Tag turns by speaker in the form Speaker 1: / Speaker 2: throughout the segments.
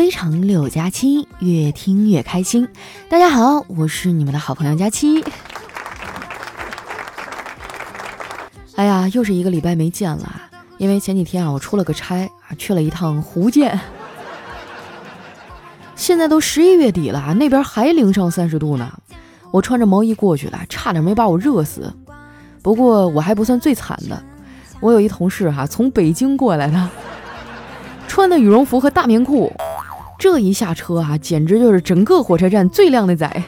Speaker 1: 非常六加七，越听越开心。大家好，我是你们的好朋友佳期。哎呀，又是一个礼拜没见了，因为前几天啊，我出了个差啊，去了一趟福建。现在都十一月底了，那边还零上三十度呢。我穿着毛衣过去了，差点没把我热死。不过我还不算最惨的，我有一同事哈，从北京过来的。穿的羽绒服和大棉裤，这一下车啊，简直就是整个火车站最靓的仔。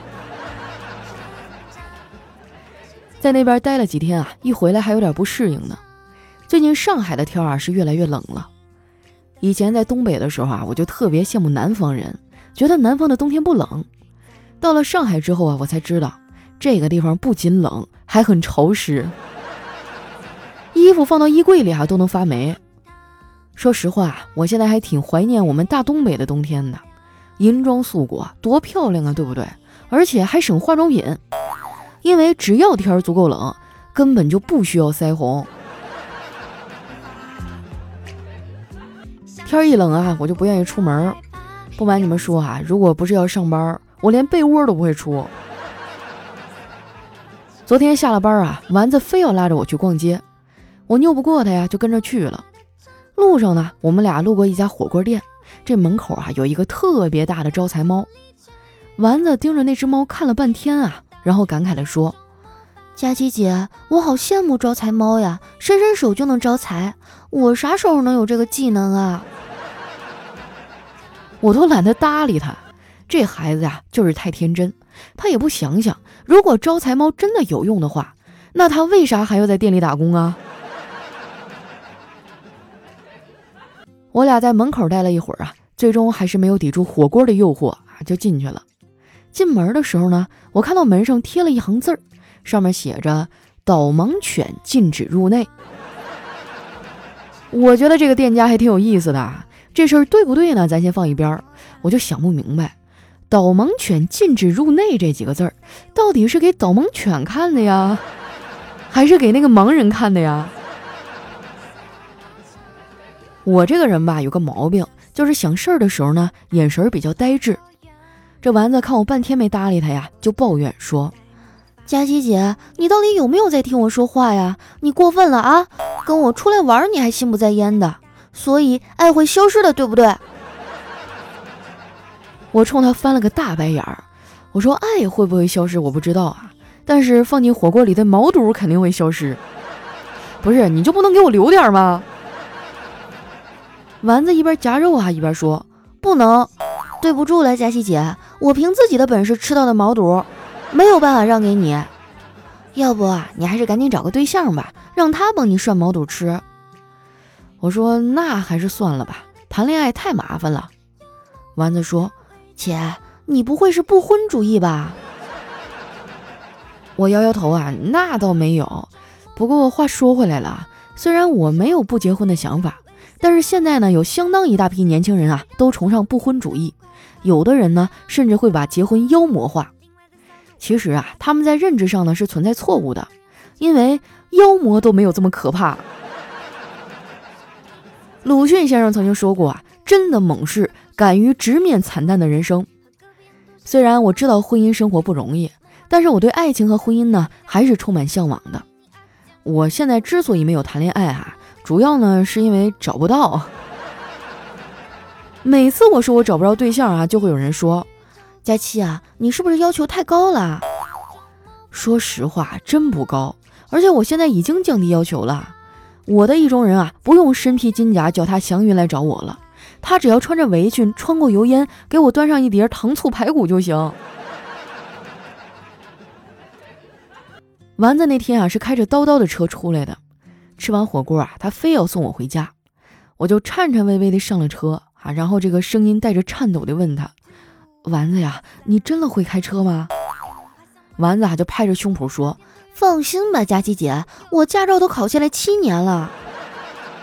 Speaker 1: 在那边待了几天啊，一回来还有点不适应呢。最近上海的天啊是越来越冷了。以前在东北的时候啊，我就特别羡慕南方人，觉得南方的冬天不冷。到了上海之后啊，我才知道这个地方不仅冷，还很潮湿，衣服放到衣柜里啊都能发霉。说实话，我现在还挺怀念我们大东北的冬天的，银装素裹，多漂亮啊，对不对？而且还省化妆品，因为只要天足够冷，根本就不需要腮红。天一冷啊，我就不愿意出门。不瞒你们说啊，如果不是要上班，我连被窝都不会出。昨天下了班啊，丸子非要拉着我去逛街，我拗不过他呀，就跟着去了。路上呢，我们俩路过一家火锅店，这门口啊有一个特别大的招财猫。丸子盯着那只猫看了半天啊，然后感慨地说：“佳琪姐，我好羡慕招财猫呀，伸伸手就能招财，我啥时候能有这个技能啊？” 我都懒得搭理他，这孩子呀就是太天真，他也不想想，如果招财猫真的有用的话，那他为啥还要在店里打工啊？我俩在门口待了一会儿啊，最终还是没有抵住火锅的诱惑啊，就进去了。进门的时候呢，我看到门上贴了一行字儿，上面写着“导盲犬禁止入内”。我觉得这个店家还挺有意思的，这事儿对不对呢？咱先放一边儿。我就想不明白，“导盲犬禁止入内”这几个字儿，到底是给导盲犬看的呀，还是给那个盲人看的呀？我这个人吧，有个毛病，就是想事儿的时候呢，眼神比较呆滞。这丸子看我半天没搭理他呀，就抱怨说：“佳琪姐，你到底有没有在听我说话呀？你过分了啊！跟我出来玩，你还心不在焉的，所以爱会消失的，对不对？”我冲他翻了个大白眼儿，我说：“爱会不会消失，我不知道啊，但是放进火锅里的毛肚肯定会消失。不是，你就不能给我留点吗？”丸子一边夹肉啊，一边说：“不能，对不住了，佳琪姐，我凭自己的本事吃到的毛肚，没有办法让给你。要不，你还是赶紧找个对象吧，让他帮你涮毛肚吃。”我说：“那还是算了吧，谈恋爱太麻烦了。”丸子说：“姐，你不会是不婚主义吧？”我摇摇头啊，那倒没有。不过话说回来了，虽然我没有不结婚的想法。但是现在呢，有相当一大批年轻人啊，都崇尚不婚主义，有的人呢，甚至会把结婚妖魔化。其实啊，他们在认知上呢是存在错误的，因为妖魔都没有这么可怕。鲁迅先生曾经说过啊，真的猛士敢于直面惨淡的人生。虽然我知道婚姻生活不容易，但是我对爱情和婚姻呢，还是充满向往的。我现在之所以没有谈恋爱啊。主要呢，是因为找不到。每次我说我找不着对象啊，就会有人说：“佳期啊，你是不是要求太高了？”说实话，真不高。而且我现在已经降低要求了。我的意中人啊，不用身披金甲、脚踏祥云来找我了，他只要穿着围裙、穿过油烟，给我端上一碟糖醋排骨就行。丸子那天啊，是开着叨叨的车出来的。吃完火锅啊，他非要送我回家，我就颤颤巍巍地上了车啊，然后这个声音带着颤抖地问他：“丸子呀，你真的会开车吗？”丸子啊就拍着胸脯说：“放心吧，佳琪姐，我驾照都考下来七年了，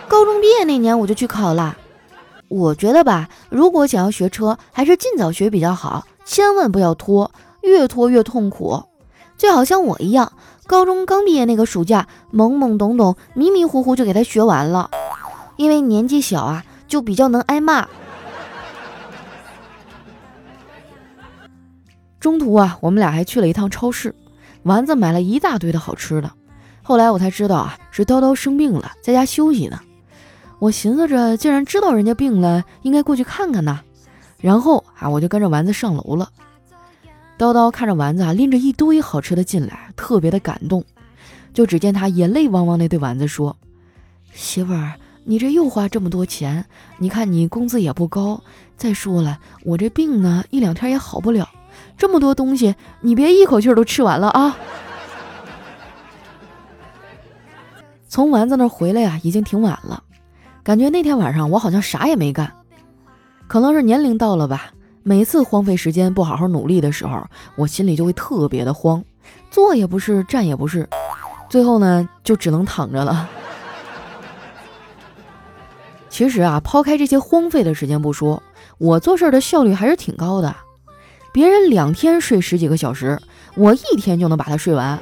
Speaker 1: 高中毕业那年我就去考了。我觉得吧，如果想要学车，还是尽早学比较好，千万不要拖，越拖越痛苦，最好像我一样。”高中刚毕业那个暑假懵懵懂懂迷迷糊糊就给他学完了。因为年纪小啊就比较能挨骂。中途啊我们俩还去了一趟超市丸子买了一大堆的好吃的。后来我才知道啊是叨叨生病了在家休息呢。我寻思着既然知道人家病了应该过去看看呐然后啊我就跟着丸子上楼了。叨叨看着丸子啊，拎着一堆好吃的进来，特别的感动。就只见他眼泪汪汪的对丸子说：“媳妇儿，你这又花这么多钱，你看你工资也不高。再说了，我这病呢，一两天也好不了。这么多东西，你别一口气都吃完了啊！”从丸子那回来呀，已经挺晚了。感觉那天晚上我好像啥也没干，可能是年龄到了吧。每次荒废时间不好好努力的时候，我心里就会特别的慌，坐也不是，站也不是。最后呢，就只能躺着了。其实啊，抛开这些荒废的时间不说，我做事的效率还是挺高的。别人两天睡十几个小时，我一天就能把它睡完。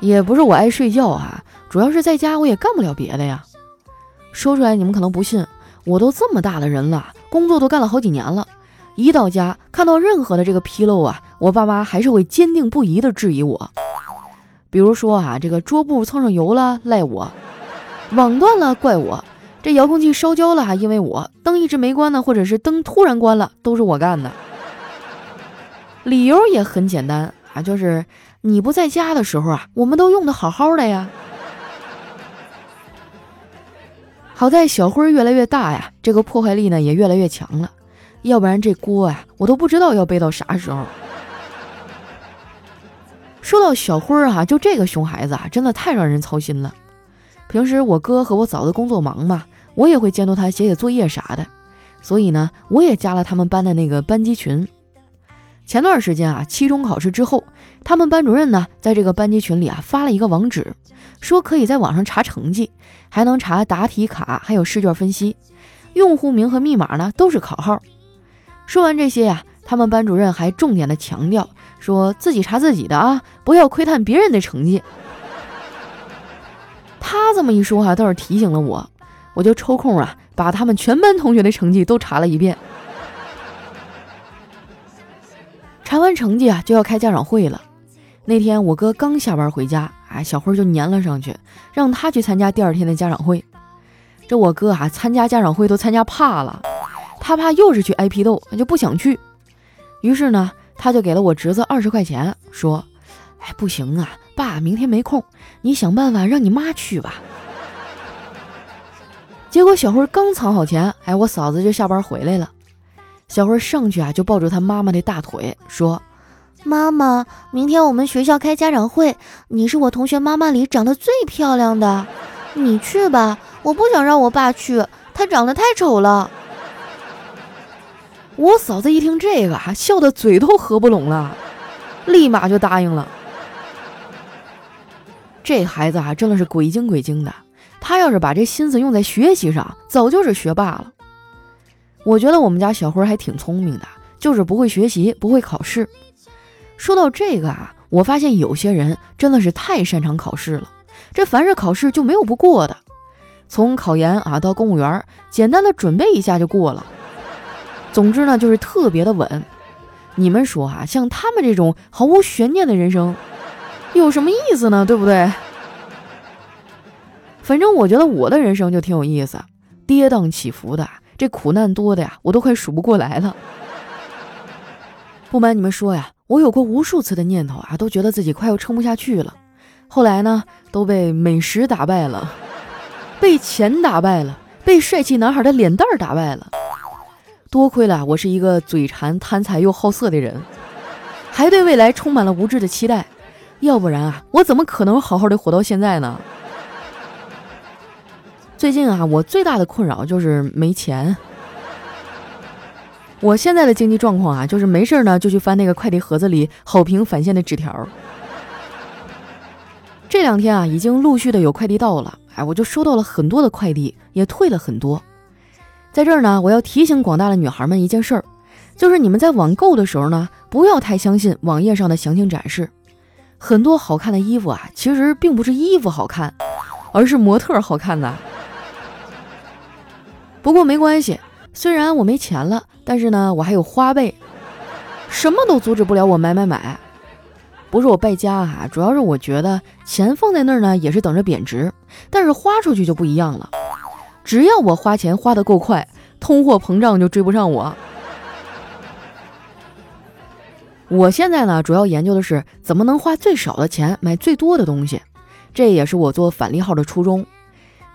Speaker 1: 也不是我爱睡觉啊，主要是在家我也干不了别的呀。说出来你们可能不信，我都这么大的人了，工作都干了好几年了，一到家看到任何的这个纰漏啊，我爸妈还是会坚定不移的质疑我。比如说啊，这个桌布蹭上油了赖我，网断了怪我，这遥控器烧焦了还因为我，灯一直没关呢，或者是灯突然关了都是我干的。理由也很简单啊，就是你不在家的时候啊，我们都用的好好的呀。好在小辉越来越大呀，这个破坏力呢也越来越强了，要不然这锅啊，我都不知道要背到啥时候。说到小辉儿哈，就这个熊孩子啊，真的太让人操心了。平时我哥和我嫂子工作忙嘛，我也会监督他写写作业啥的，所以呢，我也加了他们班的那个班级群。前段时间啊，期中考试之后，他们班主任呢，在这个班级群里啊，发了一个网址，说可以在网上查成绩，还能查答题卡，还有试卷分析，用户名和密码呢都是考号。说完这些呀，他们班主任还重点的强调。说自己查自己的啊，不要窥探别人的成绩。他这么一说啊，倒是提醒了我，我就抽空啊，把他们全班同学的成绩都查了一遍。查完成绩啊，就要开家长会了。那天我哥刚下班回家，哎，小辉就粘了上去，让他去参加第二天的家长会。这我哥啊，参加家长会都参加怕了，他怕又是去挨批斗，就不想去。于是呢。他就给了我侄子二十块钱，说：“哎，不行啊，爸明天没空，你想办法让你妈去吧。”结果小辉刚藏好钱，哎，我嫂子就下班回来了。小慧上去啊，就抱住他妈妈的大腿，说：“妈妈，明天我们学校开家长会，你是我同学妈妈里长得最漂亮的，你去吧，我不想让我爸去，他长得太丑了。”我嫂子一听这个，笑得嘴都合不拢了，立马就答应了。这孩子啊，真的是鬼精鬼精的。他要是把这心思用在学习上，早就是学霸了。我觉得我们家小辉还挺聪明的，就是不会学习，不会考试。说到这个啊，我发现有些人真的是太擅长考试了，这凡是考试就没有不过的。从考研啊到公务员，简单的准备一下就过了。总之呢，就是特别的稳。你们说啊，像他们这种毫无悬念的人生，有什么意思呢？对不对？反正我觉得我的人生就挺有意思，跌宕起伏的，这苦难多的呀，我都快数不过来了。不瞒你们说呀，我有过无数次的念头啊，都觉得自己快要撑不下去了。后来呢，都被美食打败了，被钱打败了，被帅气男孩的脸蛋儿打败了。多亏了我是一个嘴馋、贪财又好色的人，还对未来充满了无知的期待，要不然啊，我怎么可能好好的活到现在呢？最近啊，我最大的困扰就是没钱。我现在的经济状况啊，就是没事呢就去翻那个快递盒子里好评返现的纸条。这两天啊，已经陆续的有快递到了，哎，我就收到了很多的快递，也退了很多。在这儿呢，我要提醒广大的女孩们一件事儿，就是你们在网购的时候呢，不要太相信网页上的详情展示。很多好看的衣服啊，其实并不是衣服好看，而是模特好看的。不过没关系，虽然我没钱了，但是呢，我还有花呗。什么都阻止不了我买买买。不是我败家啊，主要是我觉得钱放在那儿呢，也是等着贬值，但是花出去就不一样了。只要我花钱花得够快，通货膨胀就追不上我。我现在呢，主要研究的是怎么能花最少的钱买最多的东西，这也是我做返利号的初衷。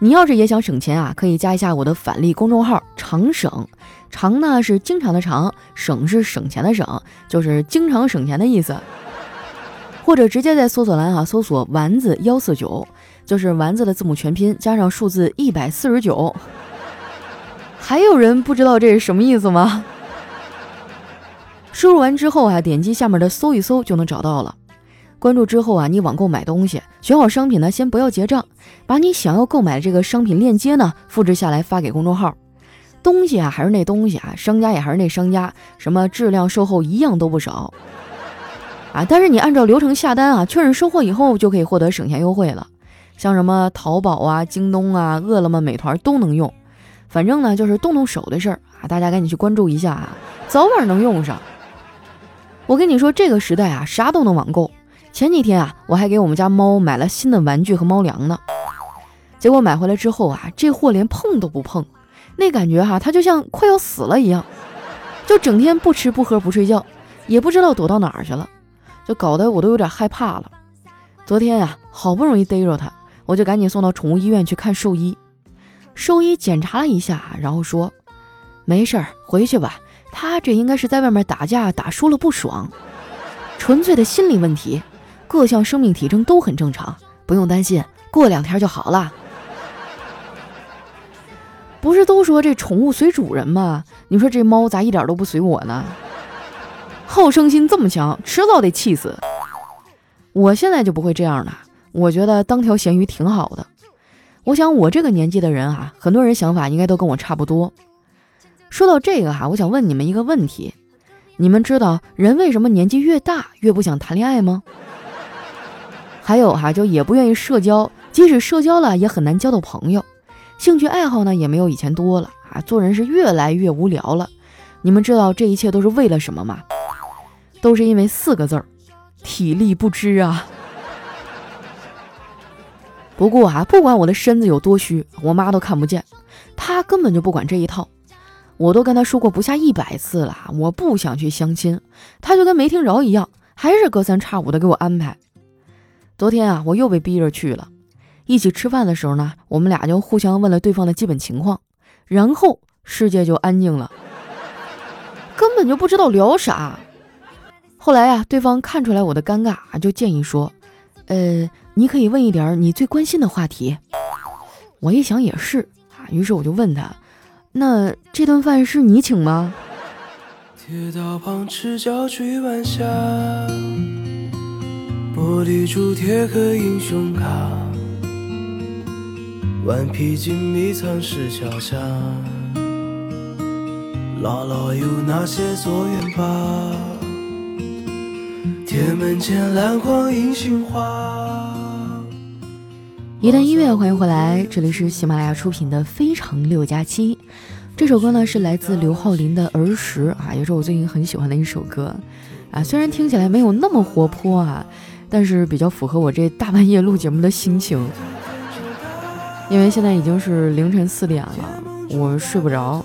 Speaker 1: 你要是也想省钱啊，可以加一下我的返利公众号“常省”，常呢是经常的常，省是省钱的省，就是经常省钱的意思。或者直接在搜索栏啊搜索“丸子幺四九”，就是丸子的字母全拼加上数字一百四十九。还有人不知道这是什么意思吗？输入完之后啊，点击下面的搜一搜就能找到了。关注之后啊，你网购买东西，选好商品呢，先不要结账，把你想要购买的这个商品链接呢复制下来发给公众号。东西啊还是那东西啊，商家也还是那商家，什么质量售后一样都不少啊。但是你按照流程下单啊，确认收货以后就可以获得省钱优惠了。像什么淘宝啊、京东啊、饿了么、美团都能用。反正呢就是动动手的事儿啊，大家赶紧去关注一下啊，早晚能用上。我跟你说，这个时代啊，啥都能网购。前几天啊，我还给我们家猫买了新的玩具和猫粮呢。结果买回来之后啊，这货连碰都不碰，那感觉哈，它就像快要死了一样，就整天不吃不喝不睡觉，也不知道躲到哪儿去了，就搞得我都有点害怕了。昨天呀，好不容易逮着它，我就赶紧送到宠物医院去看兽医。兽医检查了一下，然后说：“没事儿，回去吧。”他这应该是在外面打架打输了不爽，纯粹的心理问题，各项生命体征都很正常，不用担心，过两天就好了。不是都说这宠物随主人吗？你说这猫咋一点都不随我呢？好胜心这么强，迟早得气死。我现在就不会这样了，我觉得当条咸鱼挺好的。我想我这个年纪的人啊，很多人想法应该都跟我差不多。说到这个哈，我想问你们一个问题：你们知道人为什么年纪越大越不想谈恋爱吗？还有哈，就也不愿意社交，即使社交了也很难交到朋友，兴趣爱好呢也没有以前多了啊，做人是越来越无聊了。你们知道这一切都是为了什么吗？都是因为四个字儿：体力不支啊。不过啊，不管我的身子有多虚，我妈都看不见，她根本就不管这一套。我都跟她说过不下一百次了，我不想去相亲，她就跟没听着一样，还是隔三差五的给我安排。昨天啊，我又被逼着去了。一起吃饭的时候呢，我们俩就互相问了对方的基本情况，然后世界就安静了，根本就不知道聊啥。后来呀，对方看出来我的尴尬，就建议说：“呃，你可以问一点你最关心的话题。”我一想也是啊，于是我就问他。那这顿饭是你请吗？铁道旁赤脚追晚霞，玻璃珠铁盒英雄卡，顽皮筋迷藏石桥下，姥姥有那些作业本，铁门前篮筐银杏花。一段音乐，欢迎回来，这里是喜马拉雅出品的《非常六加七》。这首歌呢是来自刘浩林的《儿时》啊，也是我最近很喜欢的一首歌啊。虽然听起来没有那么活泼啊，但是比较符合我这大半夜录节目的心情。因为现在已经是凌晨四点了，我睡不着。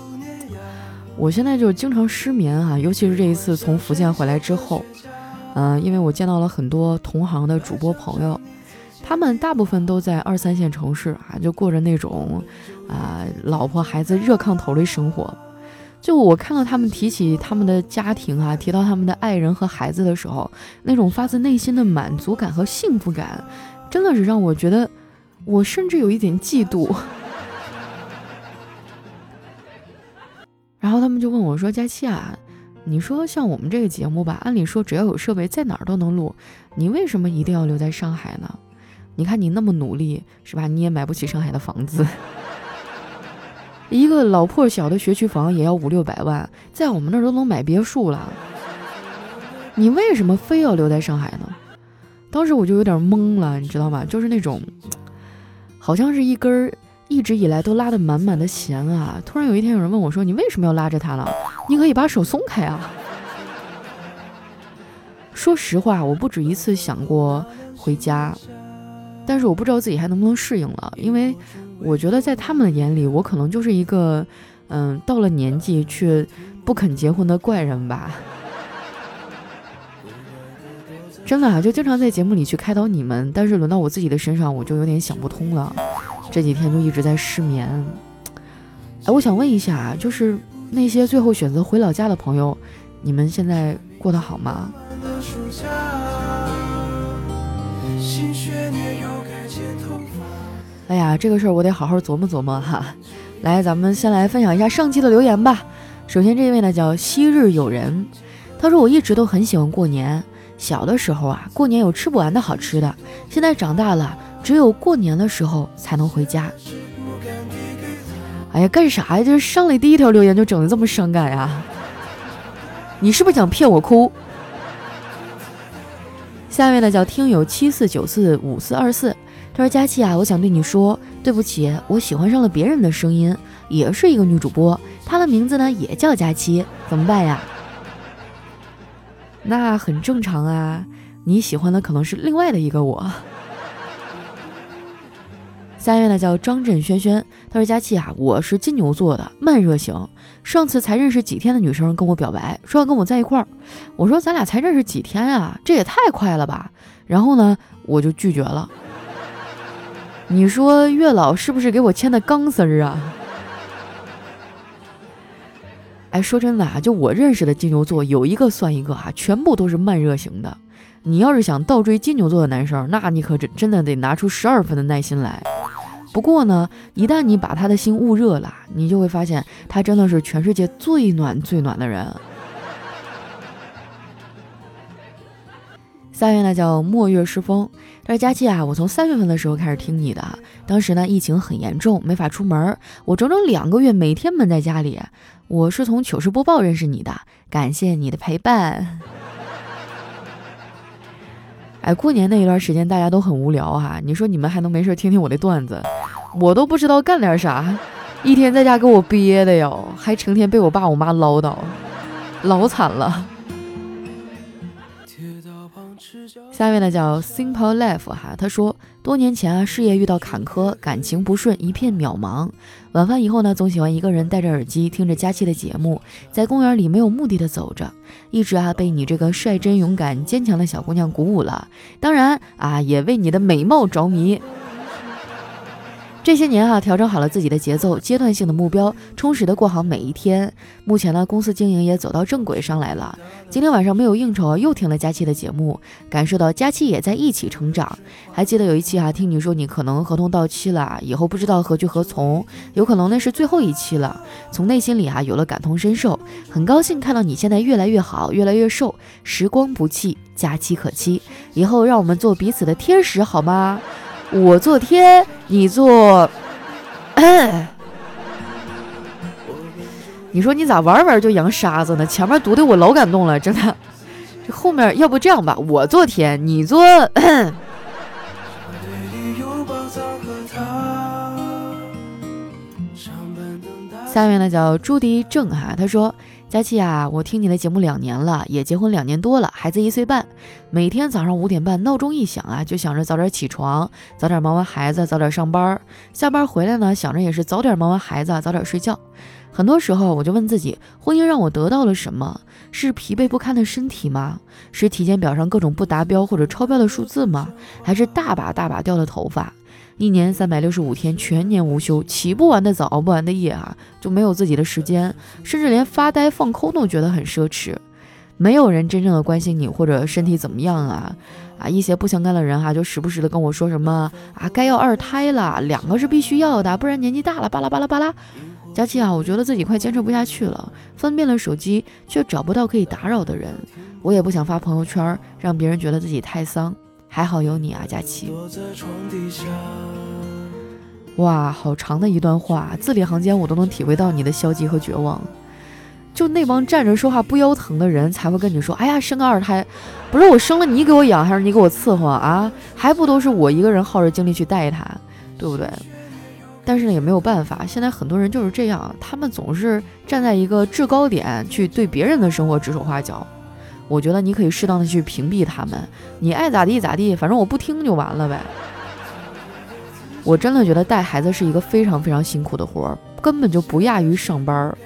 Speaker 1: 我现在就经常失眠啊，尤其是这一次从福建回来之后，嗯，因为我见到了很多同行的主播朋友。他们大部分都在二三线城市啊，就过着那种啊老婆孩子热炕头的生活。就我看到他们提起他们的家庭啊，提到他们的爱人和孩子的时候，那种发自内心的满足感和幸福感，真的是让我觉得，我甚至有一点嫉妒。然后他们就问我说：“佳期啊，你说像我们这个节目吧，按理说只要有设备，在哪儿都能录，你为什么一定要留在上海呢？”你看你那么努力，是吧？你也买不起上海的房子，一个老破小的学区房也要五六百万，在我们那儿都能买别墅了。你为什么非要留在上海呢？当时我就有点懵了，你知道吗？就是那种，好像是一根儿一直以来都拉得满满的弦啊。突然有一天有人问我说：“你为什么要拉着它了？你可以把手松开啊。”说实话，我不止一次想过回家，但是我不知道自己还能不能适应了，因为我觉得在他们的眼里，我可能就是一个，嗯，到了年纪却不肯结婚的怪人吧。真的啊，就经常在节目里去开导你们，但是轮到我自己的身上，我就有点想不通了。这几天就一直在失眠。哎，我想问一下，就是那些最后选择回老家的朋友，你们现在过得好吗？哎呀，这个事儿我得好好琢磨琢磨哈。来，咱们先来分享一下上期的留言吧。首先这位呢叫昔日友人，他说我一直都很喜欢过年。小的时候啊，过年有吃不完的好吃的。现在长大了，只有过年的时候才能回家。哎呀，干啥呀？这上来第一条留言就整的这么伤感呀？你是不是想骗我哭？下面呢叫听友七四九四五四二四，他说：“佳琪啊，我想对你说，对不起，我喜欢上了别人的声音，也是一个女主播，她的名字呢也叫佳琪，怎么办呀？” 那很正常啊，你喜欢的可能是另外的一个我。下面呢叫张震轩轩，他说：“佳琪啊，我是金牛座的，慢热型。上次才认识几天的女生跟我表白，说要跟我在一块儿。我说咱俩才认识几天啊，这也太快了吧。然后呢，我就拒绝了。你说月老是不是给我牵的钢丝儿啊？哎，说真的啊，就我认识的金牛座有一个算一个啊，全部都是慢热型的。你要是想倒追金牛座的男生，那你可真真的得拿出十二分的耐心来。”不过呢，一旦你把他的心捂热了，你就会发现他真的是全世界最暖最暖的人。三月呢叫墨月诗风，他说佳期啊，我从三月份的时候开始听你的，当时呢疫情很严重，没法出门，我整整两个月每天闷在家里。我是从糗事播报认识你的，感谢你的陪伴。哎，过年那一段时间大家都很无聊哈，你说你们还能没事听听我的段子，我都不知道干点啥，一天在家给我憋的哟，还成天被我爸我妈唠叨，老惨了。下面呢叫 Simple Life 哈，他说多年前啊，事业遇到坎坷，感情不顺，一片渺茫。晚饭以后呢，总喜欢一个人戴着耳机，听着佳期的节目，在公园里没有目的的走着，一直啊被你这个率真、勇敢、坚强的小姑娘鼓舞了，当然啊也为你的美貌着迷。这些年啊，调整好了自己的节奏，阶段性的目标，充实的过好每一天。目前呢，公司经营也走到正轨上来了。今天晚上没有应酬，又听了佳期的节目，感受到佳期也在一起成长。还记得有一期啊，听你说你可能合同到期了，以后不知道何去何从，有可能那是最后一期了。从内心里啊有了感同身受，很高兴看到你现在越来越好，越来越瘦。时光不弃，佳期可期，以后让我们做彼此的天使好吗？我做天，你做，你说你咋玩玩就扬沙子呢？前面读的我老感动了，真的。这后面要不这样吧，我做天，你做。下面呢叫朱迪正哈，他说。佳琪啊，我听你的节目两年了，也结婚两年多了，孩子一岁半。每天早上五点半闹钟一响啊，就想着早点起床，早点忙完孩子，早点上班。下班回来呢，想着也是早点忙完孩子，早点睡觉。很多时候我就问自己，婚姻让我得到了什么？是疲惫不堪的身体吗？是体检表上各种不达标或者超标的数字吗？还是大把大把掉的头发？一年三百六十五天，全年无休，起不完的早，熬不完的夜啊，就没有自己的时间，甚至连发呆放空都觉得很奢侈。没有人真正的关心你或者身体怎么样啊啊！一些不相干的人哈，就时不时的跟我说什么啊，该要二胎了，两个是必须要的，不然年纪大了，巴拉巴拉巴拉。佳琪啊，我觉得自己快坚持不下去了，翻遍了手机却找不到可以打扰的人，我也不想发朋友圈，让别人觉得自己太丧。还好有你啊，佳琪！哇，好长的一段话，字里行间我都能体会到你的消极和绝望。就那帮站着说话不腰疼的人才会跟你说：“哎呀，生个二胎，不是我生了你给我养，还是你给我伺候啊？还不都是我一个人耗着精力去带他，对不对？”但是呢，也没有办法，现在很多人就是这样，他们总是站在一个制高点去对别人的生活指手画脚。我觉得你可以适当的去屏蔽他们，你爱咋地咋地，反正我不听就完了呗。我真的觉得带孩子是一个非常非常辛苦的活儿，根本就不亚于上班儿，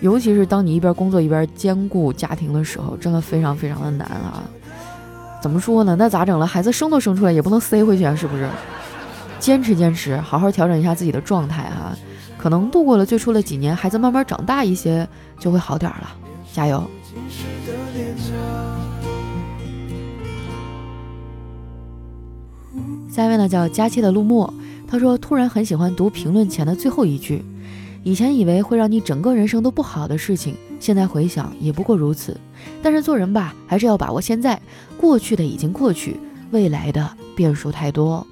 Speaker 1: 尤其是当你一边工作一边兼顾家庭的时候，真的非常非常的难啊。怎么说呢？那咋整了？孩子生都生出来，也不能塞回去啊，是不是？坚持坚持，好好调整一下自己的状态哈。可能度过了最初的几年，孩子慢慢长大一些，就会好点儿了。加油！下一位呢，叫佳期的陆墨。他说：“突然很喜欢读评论前的最后一句，以前以为会让你整个人生都不好的事情，现在回想也不过如此。但是做人吧，还是要把握现在，过去的已经过去，未来的变数太多。”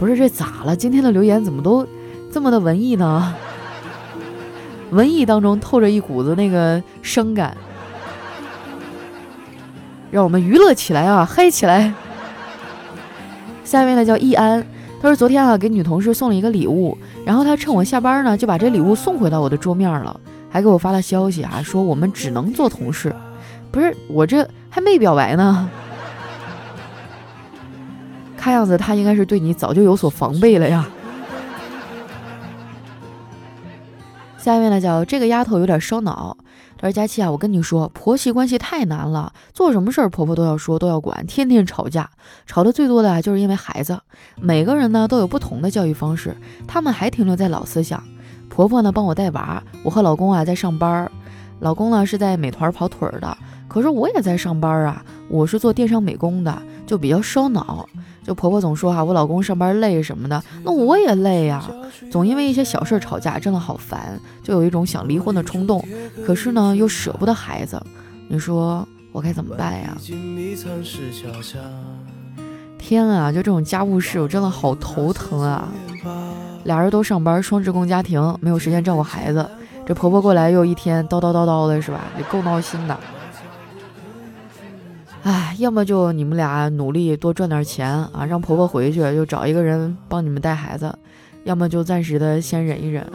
Speaker 1: 不是这咋了？今天的留言怎么都这么的文艺呢？文艺当中透着一股子那个伤感，让我们娱乐起来啊，嗨起来！下面呢叫易安，他说昨天啊给女同事送了一个礼物，然后他趁我下班呢就把这礼物送回到我的桌面了，还给我发了消息啊说我们只能做同事。不是我这还没表白呢，看样子他应该是对你早就有所防备了呀。下面呢叫这个丫头有点烧脑。而：“佳琪啊，我跟你说，婆媳关系太难了，做什么事儿婆婆都要说，都要管，天天吵架，吵的最多的啊就是因为孩子。每个人呢都有不同的教育方式，他们还停留在老思想。婆婆呢帮我带娃，我和老公啊在上班，老公呢是在美团跑腿儿的，可是我也在上班啊，我是做电商美工的，就比较烧脑。”就婆婆总说哈，我老公上班累什么的，那我也累呀，总因为一些小事吵架，真的好烦，就有一种想离婚的冲动，可是呢又舍不得孩子，你说我该怎么办呀？天啊，就这种家务事，我真的好头疼啊！俩人都上班，双职工家庭，没有时间照顾孩子，这婆婆过来又一天叨叨叨叨的，是吧？也够闹心的。唉，要么就你们俩努力多赚点钱啊，让婆婆回去就找一个人帮你们带孩子；要么就暂时的先忍一忍。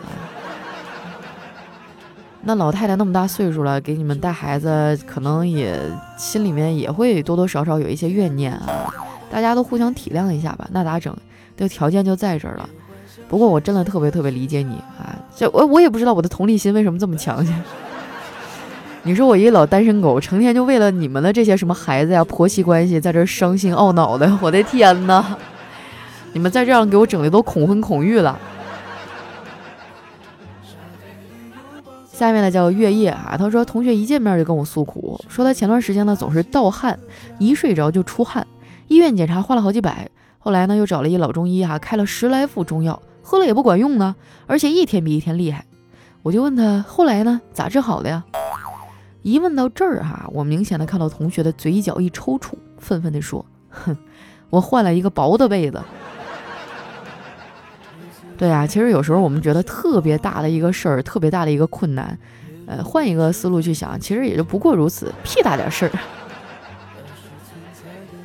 Speaker 1: 那老太太那么大岁数了，给你们带孩子，可能也心里面也会多多少少有一些怨念啊。大家都互相体谅一下吧，那咋整？这条件就在这儿了。不过我真的特别特别理解你啊，这我我也不知道我的同理心为什么这么强。你说我一老单身狗，成天就为了你们的这些什么孩子呀、婆媳关系，在这伤心懊恼的，我的天哪！你们再这样给我整的都恐婚恐育了。下面呢叫月夜啊，他说同学一见面就跟我诉苦，说他前段时间呢总是盗汗，一睡着就出汗，医院检查花了好几百，后来呢又找了一老中医哈，开了十来副中药，喝了也不管用呢，而且一天比一天厉害。我就问他后来呢咋治好的呀？一问到这儿哈，我明显的看到同学的嘴角一抽搐，愤愤地说：“哼，我换了一个薄的被子。”对啊，其实有时候我们觉得特别大的一个事儿，特别大的一个困难，呃，换一个思路去想，其实也就不过如此，屁大点事儿。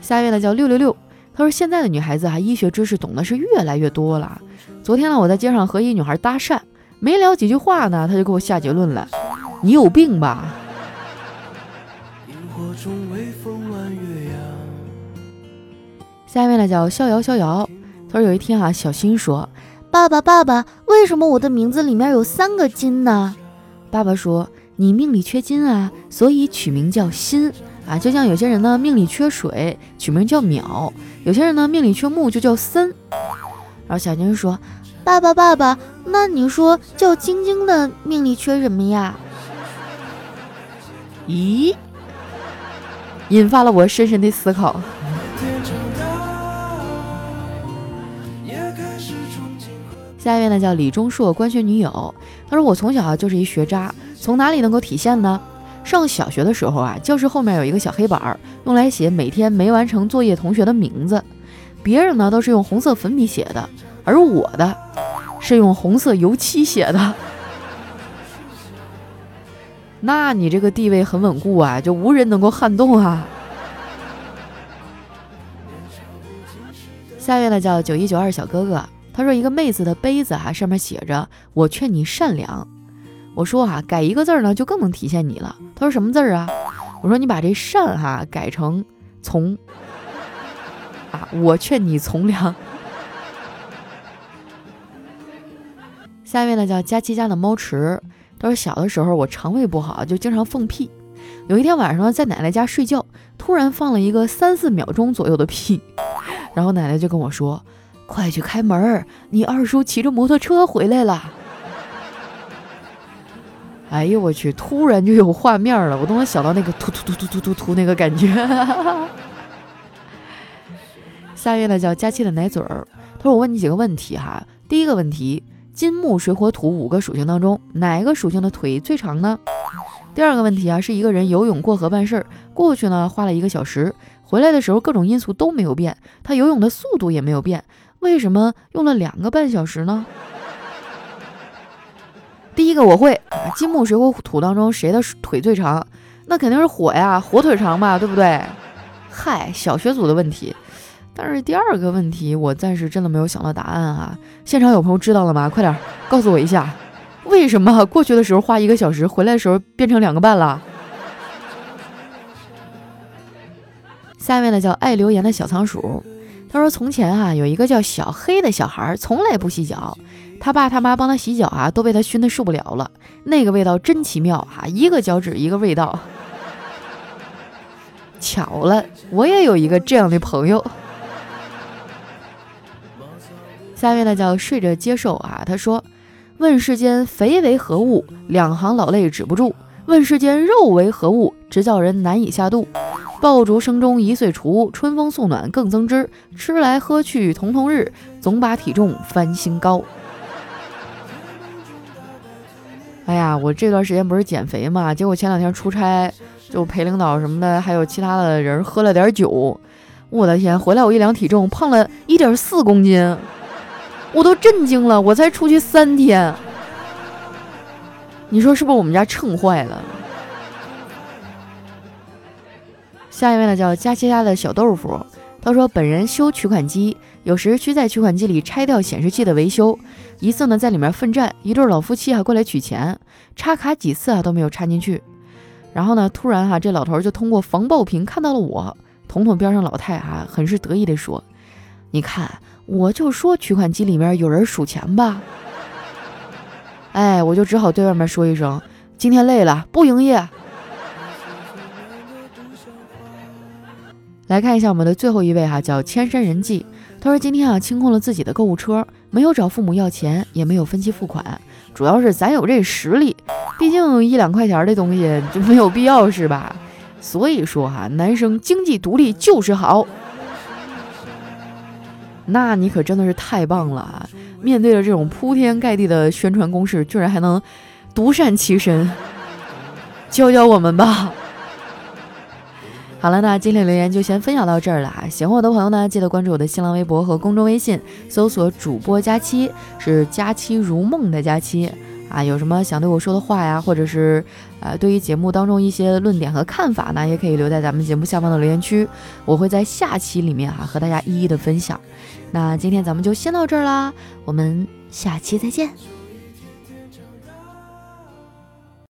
Speaker 1: 下一位呢叫六六六，他说现在的女孩子啊，医学知识懂得是越来越多了。昨天呢，我在街上和一女孩搭讪，没聊几句话呢，她就给我下结论了：“你有病吧？”中微风弯月牙下面呢叫逍遥逍遥，他说有一天啊，小新说：“爸爸爸爸，为什么我的名字里面有三个金呢？”爸爸说：“你命里缺金啊，所以取名叫新啊。就像有些人呢命里缺水，取名叫淼；有些人呢命里缺木，就叫森。”然后小新说：“爸爸爸爸，那你说叫晶晶的命里缺什么呀？”咦，引发了我深深的思考。下一位呢叫李钟硕，官学女友。他说：“我从小啊就是一学渣，从哪里能够体现呢？上小学的时候啊，教室后面有一个小黑板，用来写每天没完成作业同学的名字。别人呢都是用红色粉笔写的，而我的是用红色油漆写的。那你这个地位很稳固啊，就无人能够撼动啊。”下一位呢叫九一九二小哥哥。他说：“一个妹子的杯子啊，上面写着‘我劝你善良’。我说哈，改一个字儿呢，就更能体现你了。他说什么字儿啊？我说你把这善哈改成从啊，我劝你从良。下一位呢叫佳琪家的猫池，他说小的时候我肠胃不好，就经常放屁。有一天晚上在奶奶家睡觉，突然放了一个三四秒钟左右的屁，然后奶奶就跟我说：“快去开门，你二叔骑着摩托车回来了。”哎呦我去！突然就有画面了，我都能想到那个突突突突突突突那个感觉。下一位呢叫佳期的奶嘴儿，他说：“我问你几个问题哈。第一个问题，金木水火土五个属性当中，哪一个属性的腿最长呢？第二个问题啊，是一个人游泳过河办事儿，过去呢花了一个小时，回来的时候各种因素都没有变，他游泳的速度也没有变，为什么用了两个半小时呢？”第一个我会啊，金木水火土当中谁的腿最长？那肯定是火呀，火腿长吧，对不对？嗨，小学组的问题。但是第二个问题我暂时真的没有想到答案啊。现场有朋友知道了吗？快点告诉我一下，为什么过去的时候花一个小时，回来的时候变成两个半了？下面呢叫爱留言的小仓鼠，他说从前啊有一个叫小黑的小孩，从来不洗脚。他爸他妈帮他洗脚啊，都被他熏得受不了了。那个味道真奇妙哈，一个脚趾一个味道。巧了，我也有一个这样的朋友。下面呢叫睡着接受啊，他说：“问世间肥为何物？两行老泪止不住。问世间肉为何物？直叫人难以下肚。爆竹声中一岁除，春风送暖更增枝。吃来喝去同同日，总把体重翻新高。”哎呀，我这段时间不是减肥嘛，结果前两天出差，就陪领导什么的，还有其他的人喝了点酒，我的天，回来我一量体重，胖了一点四公斤，我都震惊了。我才出去三天，你说是不是我们家秤坏了？下一位呢，叫佳琪家的小豆腐。他说：“本人修取款机，有时需在取款机里拆掉显示器的维修。一次呢，在里面奋战，一对老夫妻啊过来取钱，插卡几次啊都没有插进去。然后呢，突然哈，这老头就通过防爆屏看到了我。彤彤边上老太啊，很是得意地说：‘你看，我就说取款机里面有人数钱吧。’哎，我就只好对外面说一声：‘今天累了，不营业。’”来看一下我们的最后一位哈，叫千山人迹。他说今天啊清空了自己的购物车，没有找父母要钱，也没有分期付款，主要是咱有这实力，毕竟一两块钱的东西就没有必要是吧？所以说哈，男生经济独立就是好。那你可真的是太棒了啊！面对着这种铺天盖地的宣传攻势，居然还能独善其身，教教我们吧。好了，那今天留言就先分享到这儿了啊！喜欢我的朋友呢，记得关注我的新浪微博和公众微信，搜索主播佳期，是佳期如梦的佳期啊！有什么想对我说的话呀，或者是呃，对于节目当中一些论点和看法呢，也可以留在咱们节目下方的留言区，我会在下期里面哈和大家一一的分享。那今天咱们就先到这儿啦，我们下期再见。